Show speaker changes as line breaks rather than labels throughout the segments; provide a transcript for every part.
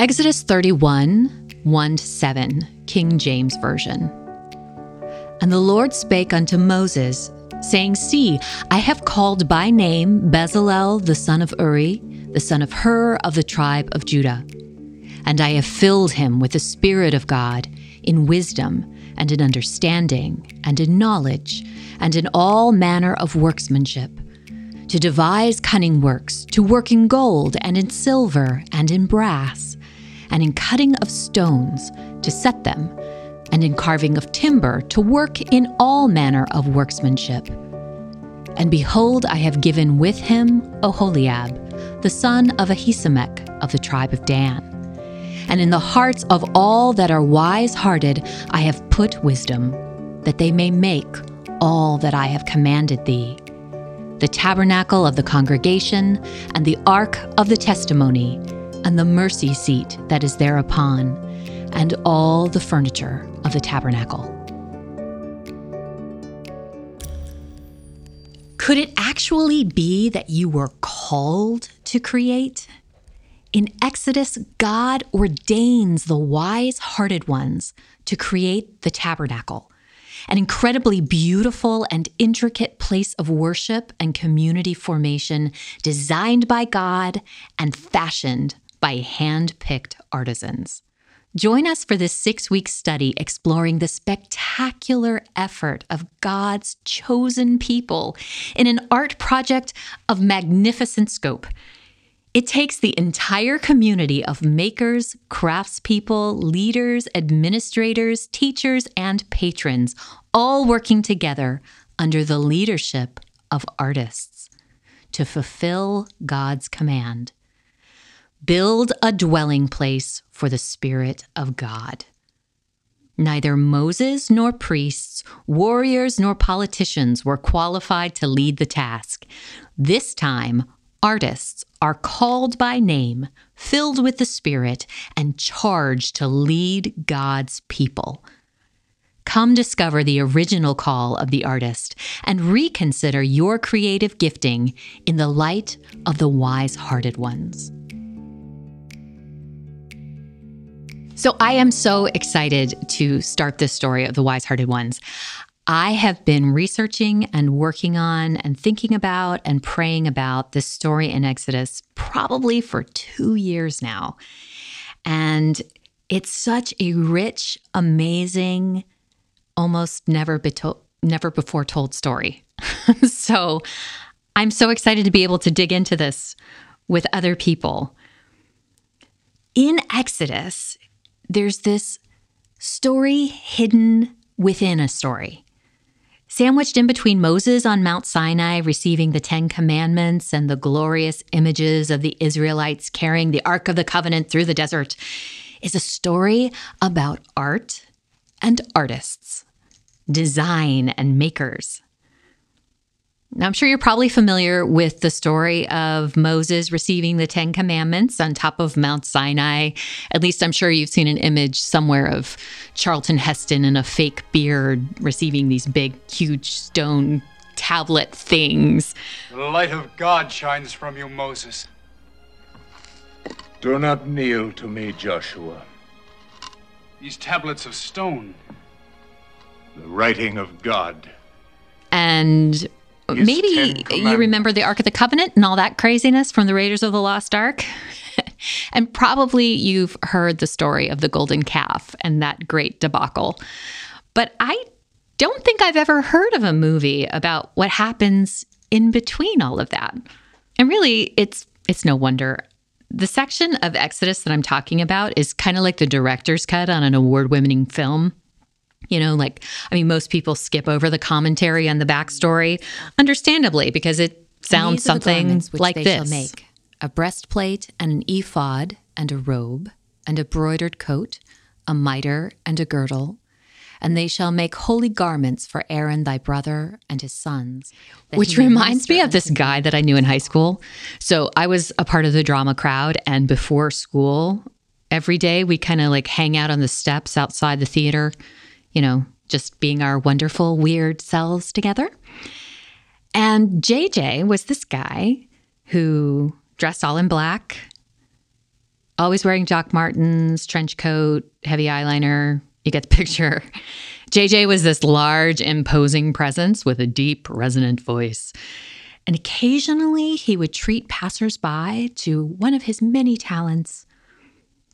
Exodus 31, 1 7, King James Version. And the Lord spake unto Moses, saying, See, I have called by name Bezalel the son of Uri, the son of Hur of the tribe of Judah. And I have filled him with the Spirit of God, in wisdom, and in understanding, and in knowledge, and in all manner of workmanship, to devise cunning works, to work in gold, and in silver, and in brass, and in cutting of stones, to set them, and in carving of timber, to work in all manner of workmanship. And behold, I have given with him Oholiab, the son of Ahisamach of the tribe of Dan. And in the hearts of all that are wise hearted, I have put wisdom, that they may make all that I have commanded thee the tabernacle of the congregation, and the ark of the testimony, and the mercy seat that is thereupon, and all the furniture of the tabernacle. Could it actually be that you were called to create? In Exodus, God ordains the wise hearted ones to create the tabernacle, an incredibly beautiful and intricate place of worship and community formation designed by God and fashioned by hand picked artisans. Join us for this six week study exploring the spectacular effort of God's chosen people in an art project of magnificent scope. It takes the entire community of makers, craftspeople, leaders, administrators, teachers, and patrons all working together under the leadership of artists to fulfill God's command build a dwelling place for the Spirit of God. Neither Moses nor priests, warriors nor politicians were qualified to lead the task. This time, artists are called by name, filled with the Spirit, and charged to lead God's people. Come discover the original call of the artist and reconsider your creative gifting in the light of the wise hearted ones. So I am so excited to start this story of the wise hearted ones. I have been researching and working on and thinking about and praying about this story in Exodus probably for two years now. And it's such a rich, amazing, almost never, be to- never before told story. so I'm so excited to be able to dig into this with other people. In Exodus, there's this story hidden within a story. Sandwiched in between Moses on Mount Sinai receiving the Ten Commandments and the glorious images of the Israelites carrying the Ark of the Covenant through the desert is a story about art and artists, design and makers. Now, I'm sure you're probably familiar with the story of Moses receiving the Ten Commandments on top of Mount Sinai. At least I'm sure you've seen an image somewhere of Charlton Heston in a fake beard receiving these big, huge stone tablet things.
The light of God shines from you, Moses.
Do not kneel to me, Joshua.
These tablets of stone.
The writing of God.
And
His
maybe you remember the Ark of the Covenant and all that craziness from the Raiders of the Lost Ark. and probably you've heard the story of the golden calf and that great debacle. But I don't think I've ever heard of a movie about what happens in between all of that. And really, it's it's no wonder. The section of Exodus that I'm talking about is kind of like the director's cut on an award-winning film. You know, like, I mean, most people skip over the commentary and the backstory, understandably, because it sounds something
garments
like
they
this.
shall make a breastplate and an ephod and a robe and a broidered coat, a mitre and a girdle. And they shall make holy garments for Aaron thy brother and his sons.
Which reminds me of this guy that I knew in high school. So I was a part of the drama crowd, and before school, every day we kind of like hang out on the steps outside the theater, you know, just being our wonderful, weird selves together. And JJ was this guy who dressed all in black, always wearing Doc Martens, trench coat, heavy eyeliner. You get the picture. JJ was this large, imposing presence with a deep, resonant voice. And occasionally he would treat passersby to one of his many talents.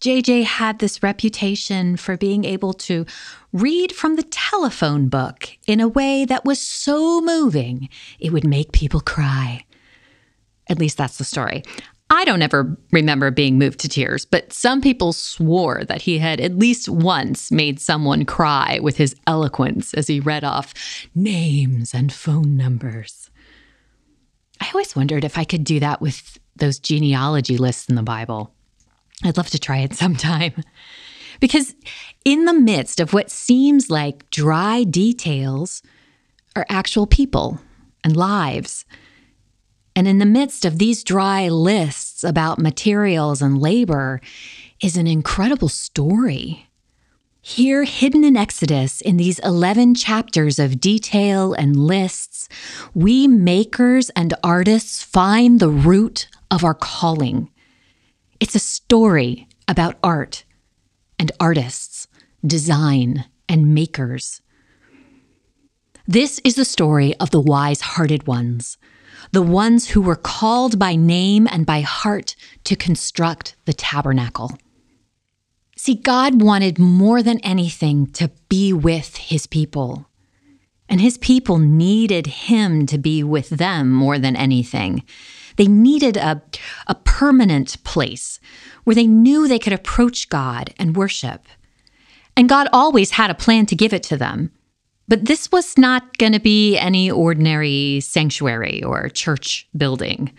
JJ had this reputation for being able to read from the telephone book in a way that was so moving it would make people cry. At least that's the story. I don't ever remember being moved to tears, but some people swore that he had at least once made someone cry with his eloquence as he read off names and phone numbers. I always wondered if I could do that with those genealogy lists in the Bible. I'd love to try it sometime. Because in the midst of what seems like dry details are actual people and lives. And in the midst of these dry lists about materials and labor is an incredible story. Here, hidden in Exodus, in these 11 chapters of detail and lists, we makers and artists find the root of our calling. It's a story about art and artists, design and makers. This is the story of the wise hearted ones, the ones who were called by name and by heart to construct the tabernacle. See, God wanted more than anything to be with his people. And his people needed him to be with them more than anything. They needed a, a permanent place where they knew they could approach God and worship. And God always had a plan to give it to them. But this was not going to be any ordinary sanctuary or church building.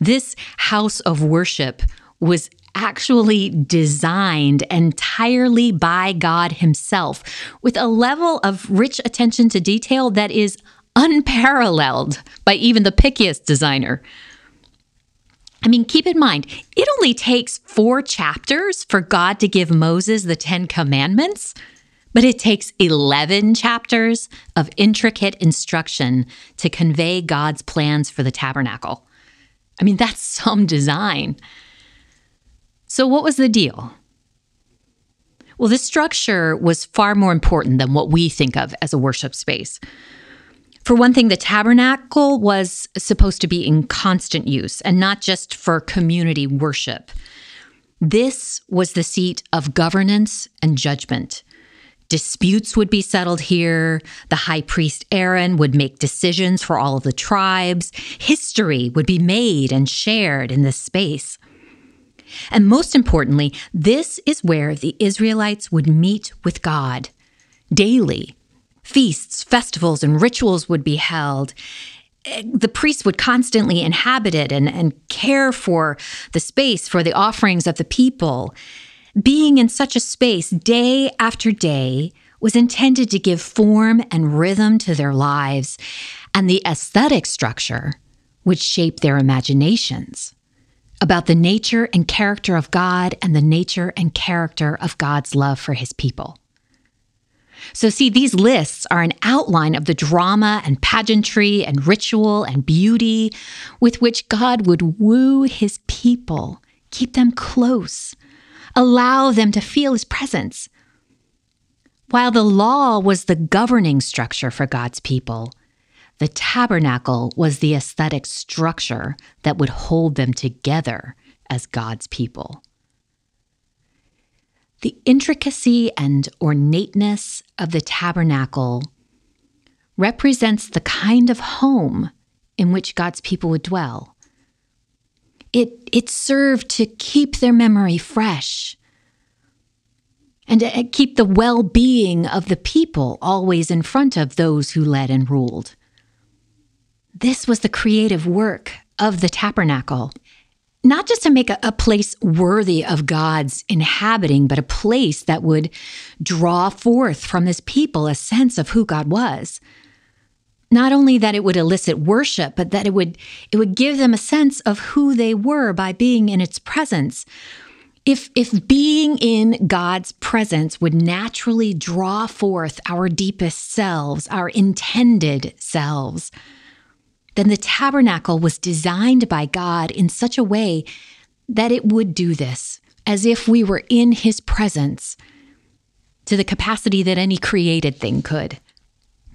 This house of worship was actually designed entirely by God Himself with a level of rich attention to detail that is unparalleled by even the pickiest designer. I mean, keep in mind, it only takes four chapters for God to give Moses the Ten Commandments, but it takes 11 chapters of intricate instruction to convey God's plans for the tabernacle. I mean, that's some design. So, what was the deal? Well, this structure was far more important than what we think of as a worship space. For one thing, the tabernacle was supposed to be in constant use and not just for community worship. This was the seat of governance and judgment. Disputes would be settled here. The high priest Aaron would make decisions for all of the tribes. History would be made and shared in this space. And most importantly, this is where the Israelites would meet with God daily feasts, festivals, and rituals would be held. The priests would constantly inhabit it and, and care for the space for the offerings of the people. Being in such a space day after day was intended to give form and rhythm to their lives, and the aesthetic structure would shape their imaginations about the nature and character of God and the nature and character of God's love for his people. So, see, these lists are an outline of the drama and pageantry and ritual and beauty with which God would woo his people, keep them close, allow them to feel his presence. While the law was the governing structure for God's people, the tabernacle was the aesthetic structure that would hold them together as God's people. The intricacy and ornateness of the tabernacle represents the kind of home in which God's people would dwell. It, it served to keep their memory fresh and to keep the well being of the people always in front of those who led and ruled. This was the creative work of the tabernacle not just to make a, a, place worthy of God's inhabiting, but a place that would draw forth from his people a sense of who God was. Not only that it would elicit worship, but that it would it would give them a sense of who they were by being in its presence. If if being in God's presence would naturally draw forth our deepest selves, our intended selves, then the tabernacle was designed by God in such a way that it would do this as if we were in his presence to the capacity that any created thing could.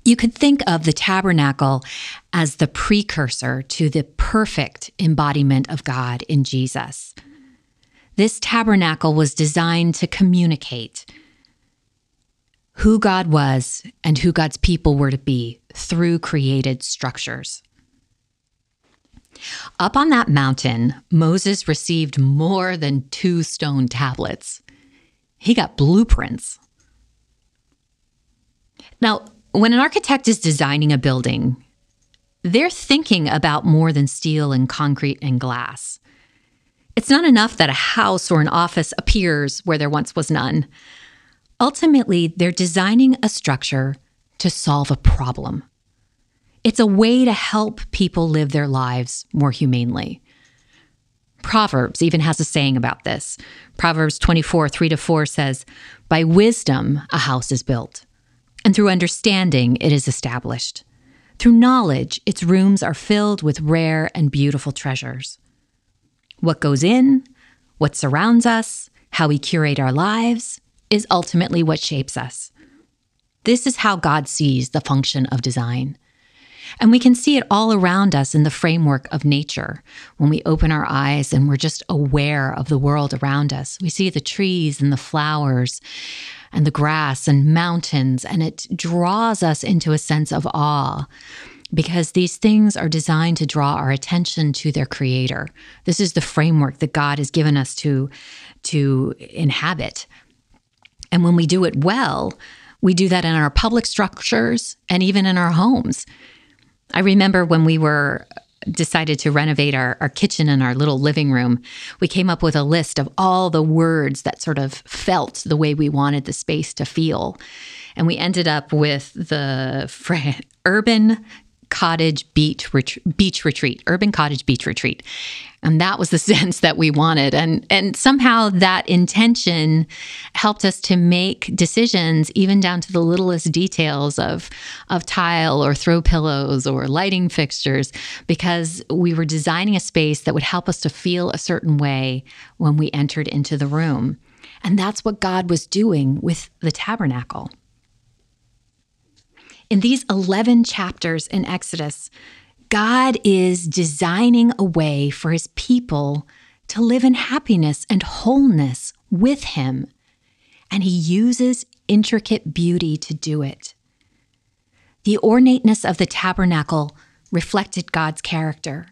You could think of the tabernacle as the precursor to the perfect embodiment of God in Jesus. This tabernacle was designed to communicate who God was and who God's people were to be through created structures. Up on that mountain, Moses received more than two stone tablets. He got blueprints. Now, when an architect is designing a building, they're thinking about more than steel and concrete and glass. It's not enough that a house or an office appears where there once was none. Ultimately, they're designing a structure to solve a problem. It's a way to help people live their lives more humanely. Proverbs even has a saying about this. Proverbs 24, 3 to 4 says, By wisdom a house is built and through understanding it is established. Through knowledge, its rooms are filled with rare and beautiful treasures. What goes in, what surrounds us, how we curate our lives, is ultimately what shapes us. This is how God sees the function of design. And we can see it all around us in the framework of nature. When we open our eyes and we're just aware of the world around us, we see the trees and the flowers and the grass and mountains, and it draws us into a sense of awe because these things are designed to draw our attention to their creator. This is the framework that God has given us to, to inhabit. And when we do it well, we do that in our public structures and even in our homes. I remember when we were uh, decided to renovate our, our kitchen and our little living room, we came up with a list of all the words that sort of felt the way we wanted the space to feel. And we ended up with the urban cottage beach ret- beach retreat, urban cottage beach retreat. And that was the sense that we wanted. And and somehow that intention helped us to make decisions even down to the littlest details of of tile or throw pillows or lighting fixtures because we were designing a space that would help us to feel a certain way when we entered into the room. And that's what God was doing with the tabernacle. In these 11 chapters in Exodus, God is designing a way for his people to live in happiness and wholeness with him. And he uses intricate beauty to do it. The ornateness of the tabernacle reflected God's character.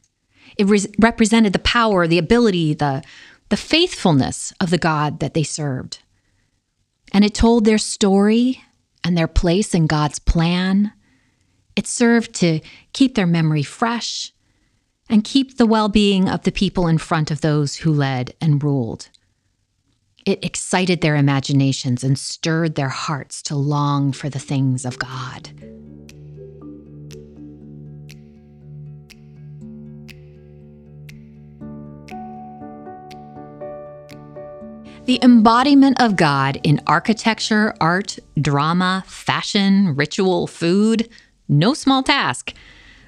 It re- represented the power, the ability, the, the faithfulness of the God that they served. And it told their story and their place in God's plan. It served to keep their memory fresh and keep the well being of the people in front of those who led and ruled. It excited their imaginations and stirred their hearts to long for the things of God. The embodiment of God in architecture, art, drama, fashion, ritual, food, no small task.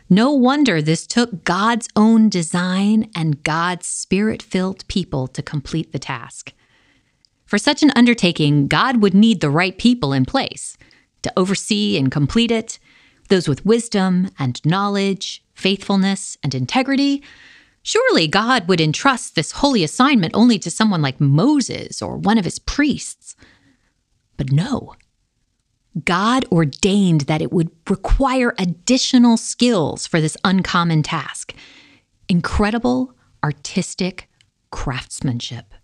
No wonder this took God's own design and God's spirit filled people to complete the task. For such an undertaking, God would need the right people in place to oversee and complete it, those with wisdom and knowledge, faithfulness and integrity, Surely God would entrust this holy assignment only to someone like Moses or one of his priests. But no. God ordained that it would require additional skills for this uncommon task incredible artistic craftsmanship.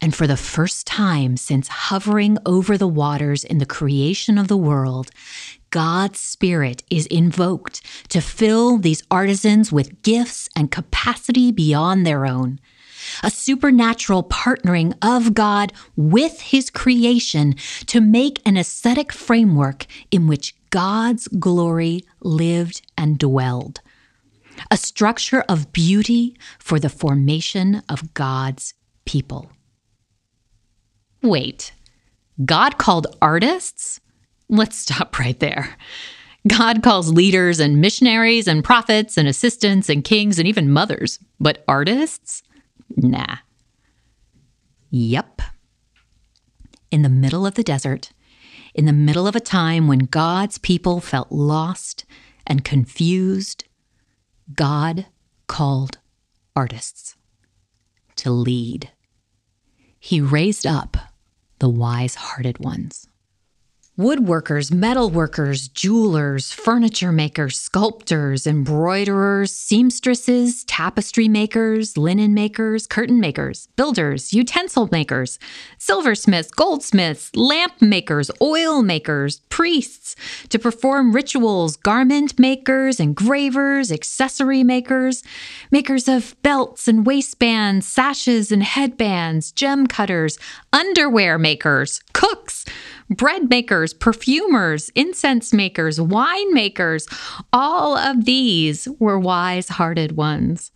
And for the first time since hovering over the waters in the creation of the world, God's Spirit is invoked to fill these artisans with gifts and capacity beyond their own. A supernatural partnering of God with His creation to make an aesthetic framework in which God's glory lived and dwelled. A structure of beauty for the formation of God's people. Wait, God called artists Let's stop right there. God calls leaders and missionaries and prophets and assistants and kings and even mothers, but artists? Nah. Yep. In the middle of the desert, in the middle of a time when God's people felt lost and confused, God called artists to lead. He raised up the wise hearted ones. Woodworkers, metalworkers, jewelers, furniture makers, sculptors, embroiderers, seamstresses, tapestry makers, linen makers, curtain makers, builders, utensil makers, silversmiths, goldsmiths, lamp makers, oil makers, priests, to perform rituals, garment makers, engravers, accessory makers, makers of belts and waistbands, sashes and headbands, gem cutters, underwear makers, cooks, bread makers, perfumers, incense makers, wine makers. All of these were wise hearted ones.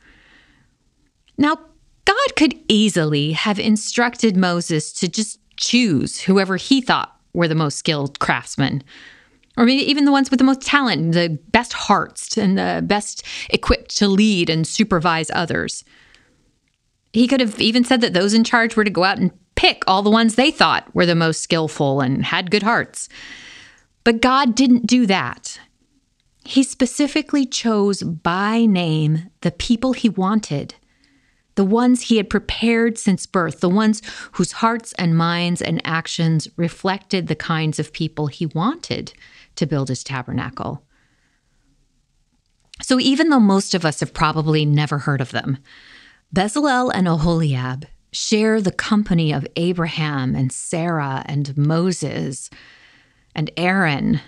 Now, God could easily have instructed Moses to just choose whoever he thought were the most skilled craftsmen, or maybe even the ones with the most talent, the best hearts, and the best equipped to lead and supervise others. He could have even said that those in charge were to go out and pick all the ones they thought were the most skillful and had good hearts. But God didn't do that. He specifically chose by name the people he wanted, the ones he had prepared since birth, the ones whose hearts and minds and actions reflected the kinds of people he wanted to build his tabernacle. So, even though most of us have probably never heard of them, Bezalel and Oholiab share the company of Abraham and Sarah and Moses and Aaron.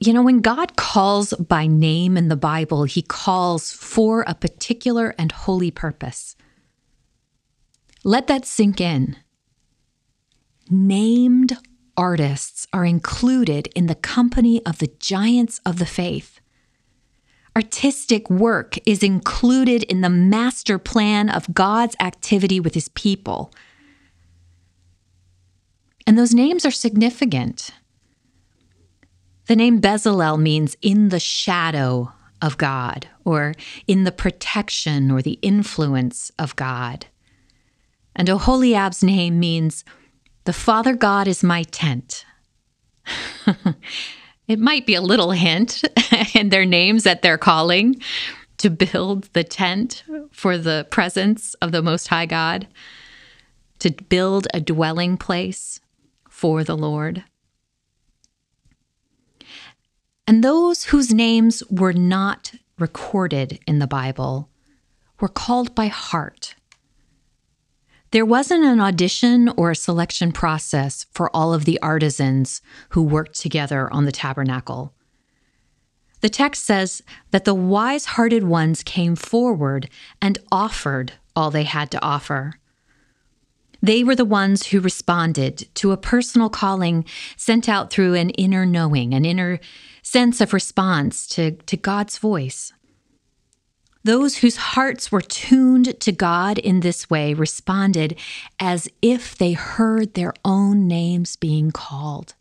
You know, when God calls by name in the Bible, he calls for a particular and holy purpose. Let that sink in. Named artists are included in the company of the giants of the faith artistic work is included in the master plan of God's activity with his people. And those names are significant. The name Bezalel means in the shadow of God, or in the protection or the influence of God. And Oholiab's name means the Father God is my tent. It might be a little hint in their names that they're calling to build the tent for the presence of the Most High God, to build a dwelling place for the Lord. And those whose names were not recorded in the Bible were called by heart there wasn't an audition or a selection process for all of the artisans who worked together on the tabernacle. The text says that the wise hearted ones came forward and offered all they had to offer. They were the ones who responded to a personal calling sent out through an inner knowing, an inner sense of response to, to God's voice. Those whose hearts were tuned to God in this way responded as if they heard their own names being called.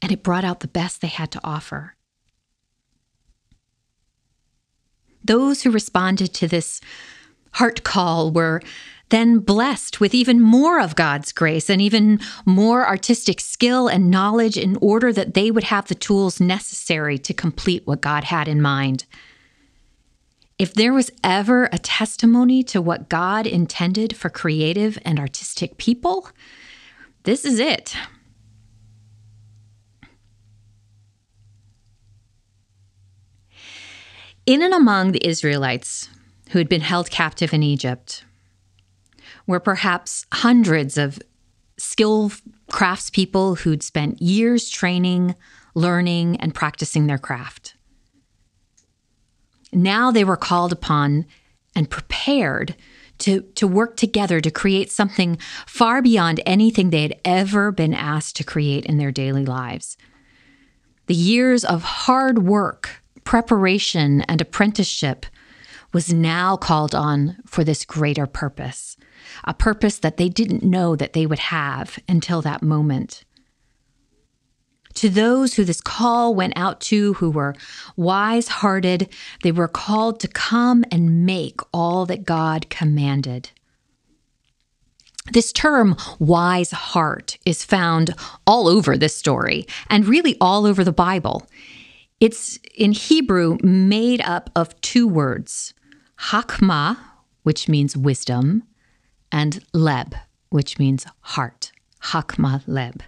And it brought out the best they had to offer. Those who responded to this heart call were then blessed with even more of God's grace and even more artistic skill and knowledge in order that they would have the tools necessary to complete what God had in mind. If there was ever a testimony to what God intended for creative and artistic people, this is it. In and among the Israelites who had been held captive in Egypt were perhaps hundreds of skilled craftspeople who'd spent years training, learning, and practicing their craft. Now they were called upon and prepared to, to work together to create something far beyond anything they had ever been asked to create in their daily lives. The years of hard work, preparation, and apprenticeship was now called on for this greater purpose, a purpose that they didn't know that they would have until that moment. To those who this call went out to, who were wise hearted, they were called to come and make all that God commanded. This term, wise heart, is found all over this story and really all over the Bible. It's in Hebrew made up of two words hakma, which means wisdom, and leb, which means heart. Hakma leb.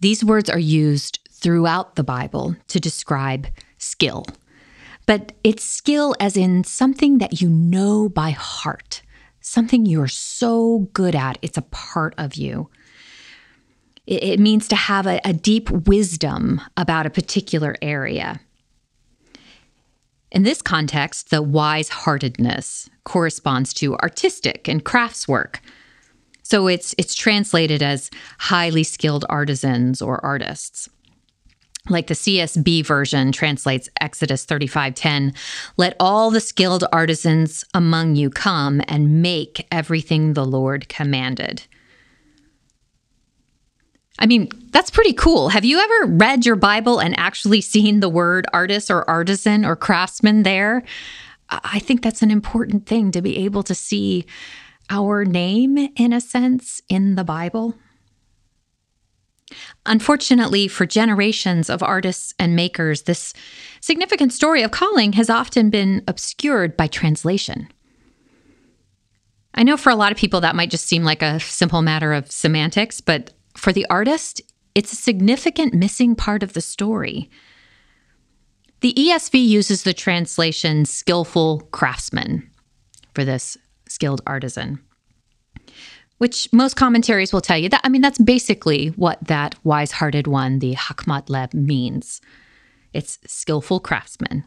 These words are used throughout the Bible to describe skill, but it's skill as in something that you know by heart something you're so good at, it's a part of you. It, it means to have a, a deep wisdom about a particular area. In this context, the wise heartedness corresponds to artistic and craftswork. So it's, it's translated as highly skilled artisans or artists like the CSB version translates Exodus 35:10, "Let all the skilled artisans among you come and make everything the Lord commanded." I mean, that's pretty cool. Have you ever read your Bible and actually seen the word artist or artisan or craftsman there? I think that's an important thing to be able to see our name, in a sense, in the Bible. Unfortunately, for generations of artists and makers, this significant story of calling has often been obscured by translation. I know for a lot of people that might just seem like a simple matter of semantics, but for the artist, it's a significant missing part of the story. The ESV uses the translation skillful craftsman for this skilled artisan which most commentaries will tell you that I mean that's basically what that wise-hearted one, the Hakmat Leb, means. It's skillful craftsman.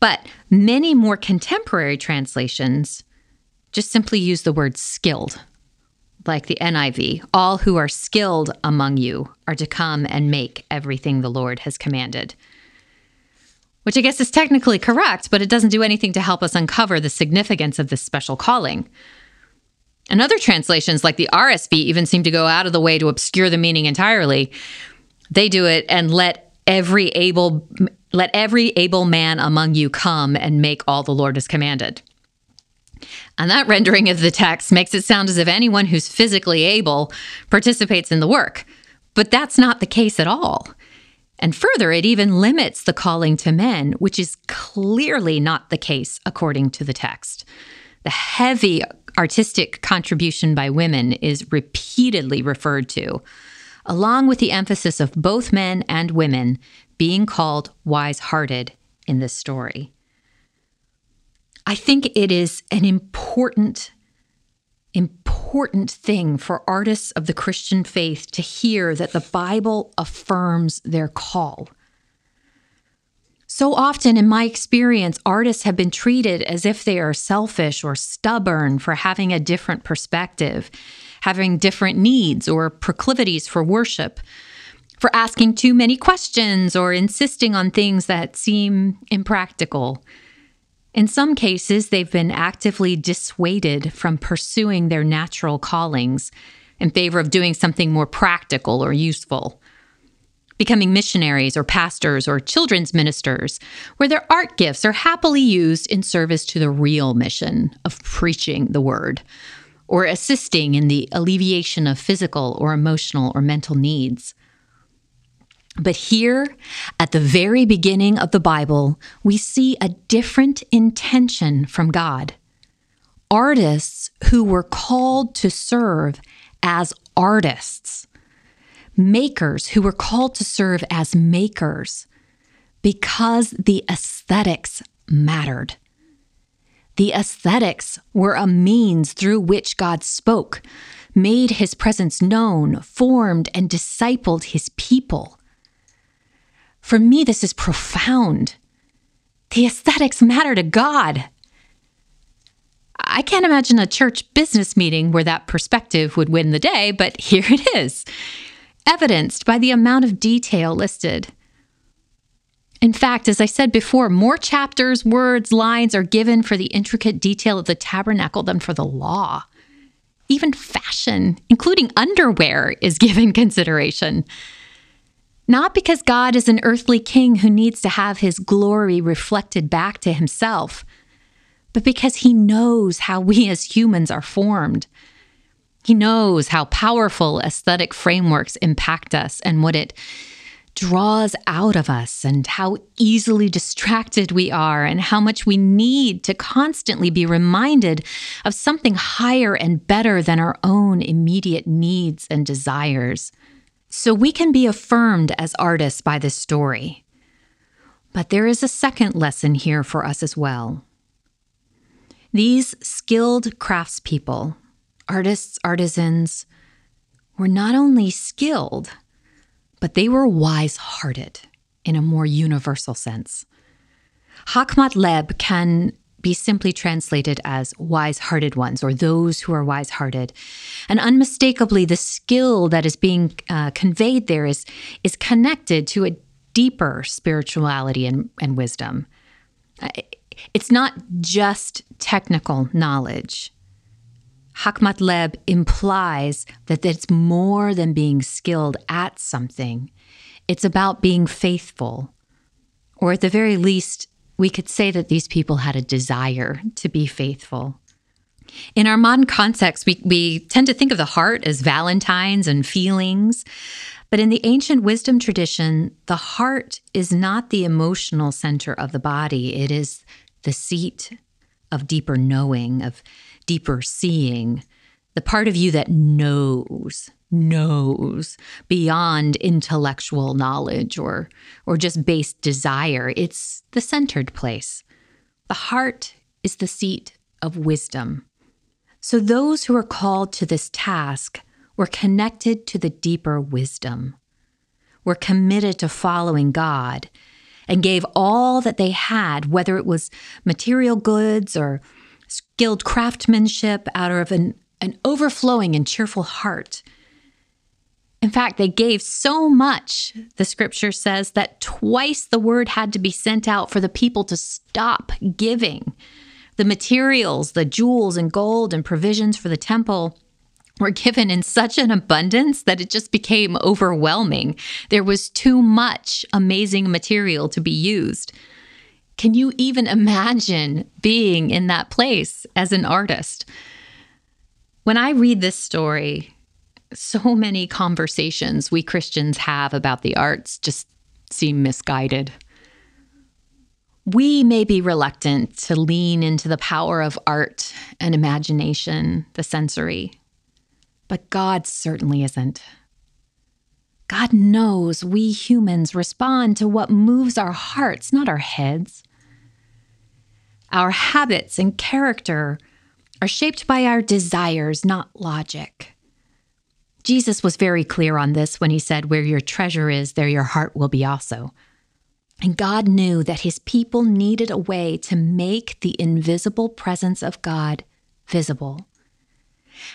But many more contemporary translations just simply use the word skilled. Like the NIV, all who are skilled among you are to come and make everything the Lord has commanded. Which I guess is technically correct, but it doesn't do anything to help us uncover the significance of this special calling. And other translations, like the RSV, even seem to go out of the way to obscure the meaning entirely. They do it and let every able let every able man among you come and make all the Lord has commanded. And that rendering of the text makes it sound as if anyone who's physically able participates in the work. But that's not the case at all. And further, it even limits the calling to men, which is clearly not the case according to the text. The heavy artistic contribution by women is repeatedly referred to, along with the emphasis of both men and women being called wise hearted in this story. I think it is an important, important thing for artists of the Christian faith to hear that the Bible affirms their call. So often, in my experience, artists have been treated as if they are selfish or stubborn for having a different perspective, having different needs or proclivities for worship, for asking too many questions or insisting on things that seem impractical. In some cases, they've been actively dissuaded from pursuing their natural callings in favor of doing something more practical or useful becoming missionaries or pastors or children's ministers, where their art gifts are happily used in service to the real mission of preaching the word or assisting in the alleviation of physical or emotional or mental needs. But here, at the very beginning of the Bible, we see a different intention from God. Artists who were called to serve as artists makers who were called to serve as makers because the aesthetics mattered. The aesthetics were a means through which God spoke, made his presence known, formed and discipled his people. For me, this is profound. The aesthetics matter to God. I can't imagine a church business meeting where that perspective would win the day, but here it is evidenced by the amount of detail listed. In fact, as I said before, more chapters, words, lines are given for the intricate detail of the tabernacle than for the law. Even fashion, including underwear, is given consideration. Not because God is an earthly king who needs to have his glory reflected back to himself, but because he knows how we as humans are formed He knows how powerful aesthetic frameworks impact us and what it draws out of us and how easily distracted we are and how much we need to constantly be reminded of something higher and better than our own immediate needs and desires. So we can be affirmed as artists by this story. But there is a second lesson here for us as well. These skilled craftspeople, artists, artisans, were not only skilled, but they were wise hearted in a more universal sense. Hakmat Leb can be simply translated as wise hearted ones or those who are wise hearted. And unmistakably, the skill that is being uh, conveyed there is, is connected to a deeper spirituality and, and wisdom. It's not just technical knowledge. Hakmat Leb implies that it's more than being skilled at something. It's about being faithful. Or at the very least, we could say that these people had a desire to be faithful. In our modern context, we, we tend to think of the heart as Valentine's and feelings. But in the ancient wisdom tradition, the heart is not the emotional center of the body, it is the seat of deeper knowing, of deeper seeing, the part of you that knows, knows beyond intellectual knowledge or, or just base desire. It's the centered place. The heart is the seat of wisdom. So those who are called to this task were connected to the deeper wisdom, were committed to following God, and gave all that they had, whether it was material goods or skilled craftsmanship out of an, an overflowing and cheerful heart. In fact, they gave so much, the scripture says, that twice the word had to be sent out for the people to stop giving. The materials, the jewels and gold and provisions for the temple were given in such an abundance that it just became overwhelming. There was too much amazing material to be used. Can you even imagine being in that place as an artist? When I read this story, so many conversations we Christians have about the arts just seem misguided. We may be reluctant to lean into the power of art and imagination, the sensory, but God certainly isn't. God knows we humans respond to what moves our hearts, not our heads. Our habits and character are shaped by our desires, not logic. Jesus was very clear on this when he said, Where your treasure is, there your heart will be also. And God knew that his people needed a way to make the invisible presence of God visible.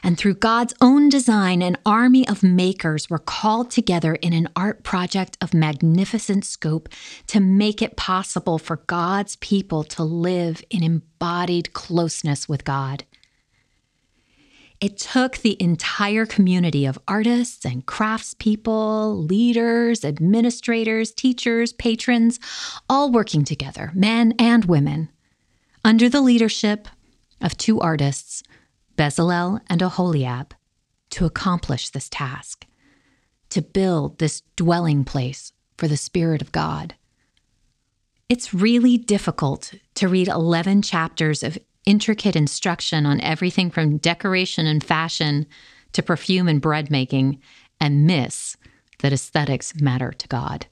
And through God's own design, an army of makers were called together in an art project of magnificent scope to make it possible for God's people to live in embodied closeness with God. It took the entire community of artists and craftspeople, leaders, administrators, teachers, patrons, all working together, men and women, under the leadership of two artists Bezalel and Aholiab, to accomplish this task, to build this dwelling place for the Spirit of God. It's really difficult to read 11 chapters of intricate instruction on everything from decoration and fashion to perfume and bread making and miss that aesthetics matter to God.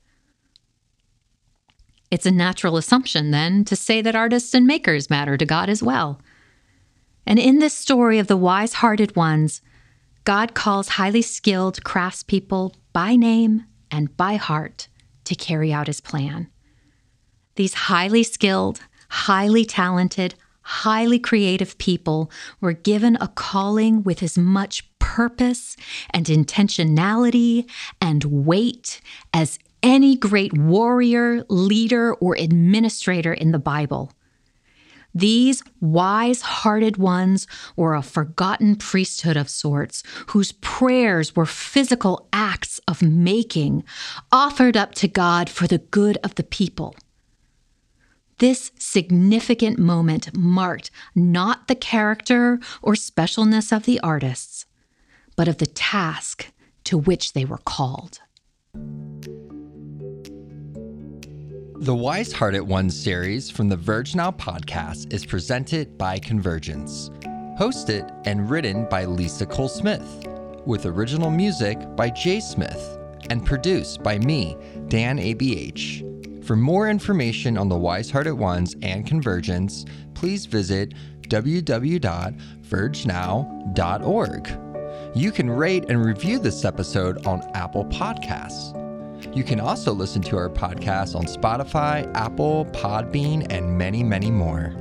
It's a natural assumption, then, to say that artists and makers matter to God as well. And in this story of the wise hearted ones, God calls highly skilled craftspeople by name and by heart to carry out his plan. These highly skilled, highly talented, highly creative people were given a calling with as much purpose and intentionality and weight as any great warrior, leader, or administrator in the Bible. These wise hearted ones were a forgotten priesthood of sorts, whose prayers were physical acts of making, offered up to God for the good of the people. This significant moment marked not the character or specialness of the artists, but of the task to which they were called.
The Wise Hearted Ones series from the Verge Now podcast is presented by Convergence, hosted and written by Lisa Cole Smith, with original music by Jay Smith, and produced by me, Dan ABH. For more information on the Wise Hearted Ones and Convergence, please visit www.vergenow.org. You can rate and review this episode on Apple Podcasts. You can also listen to our podcast on Spotify, Apple, Podbean, and many, many more.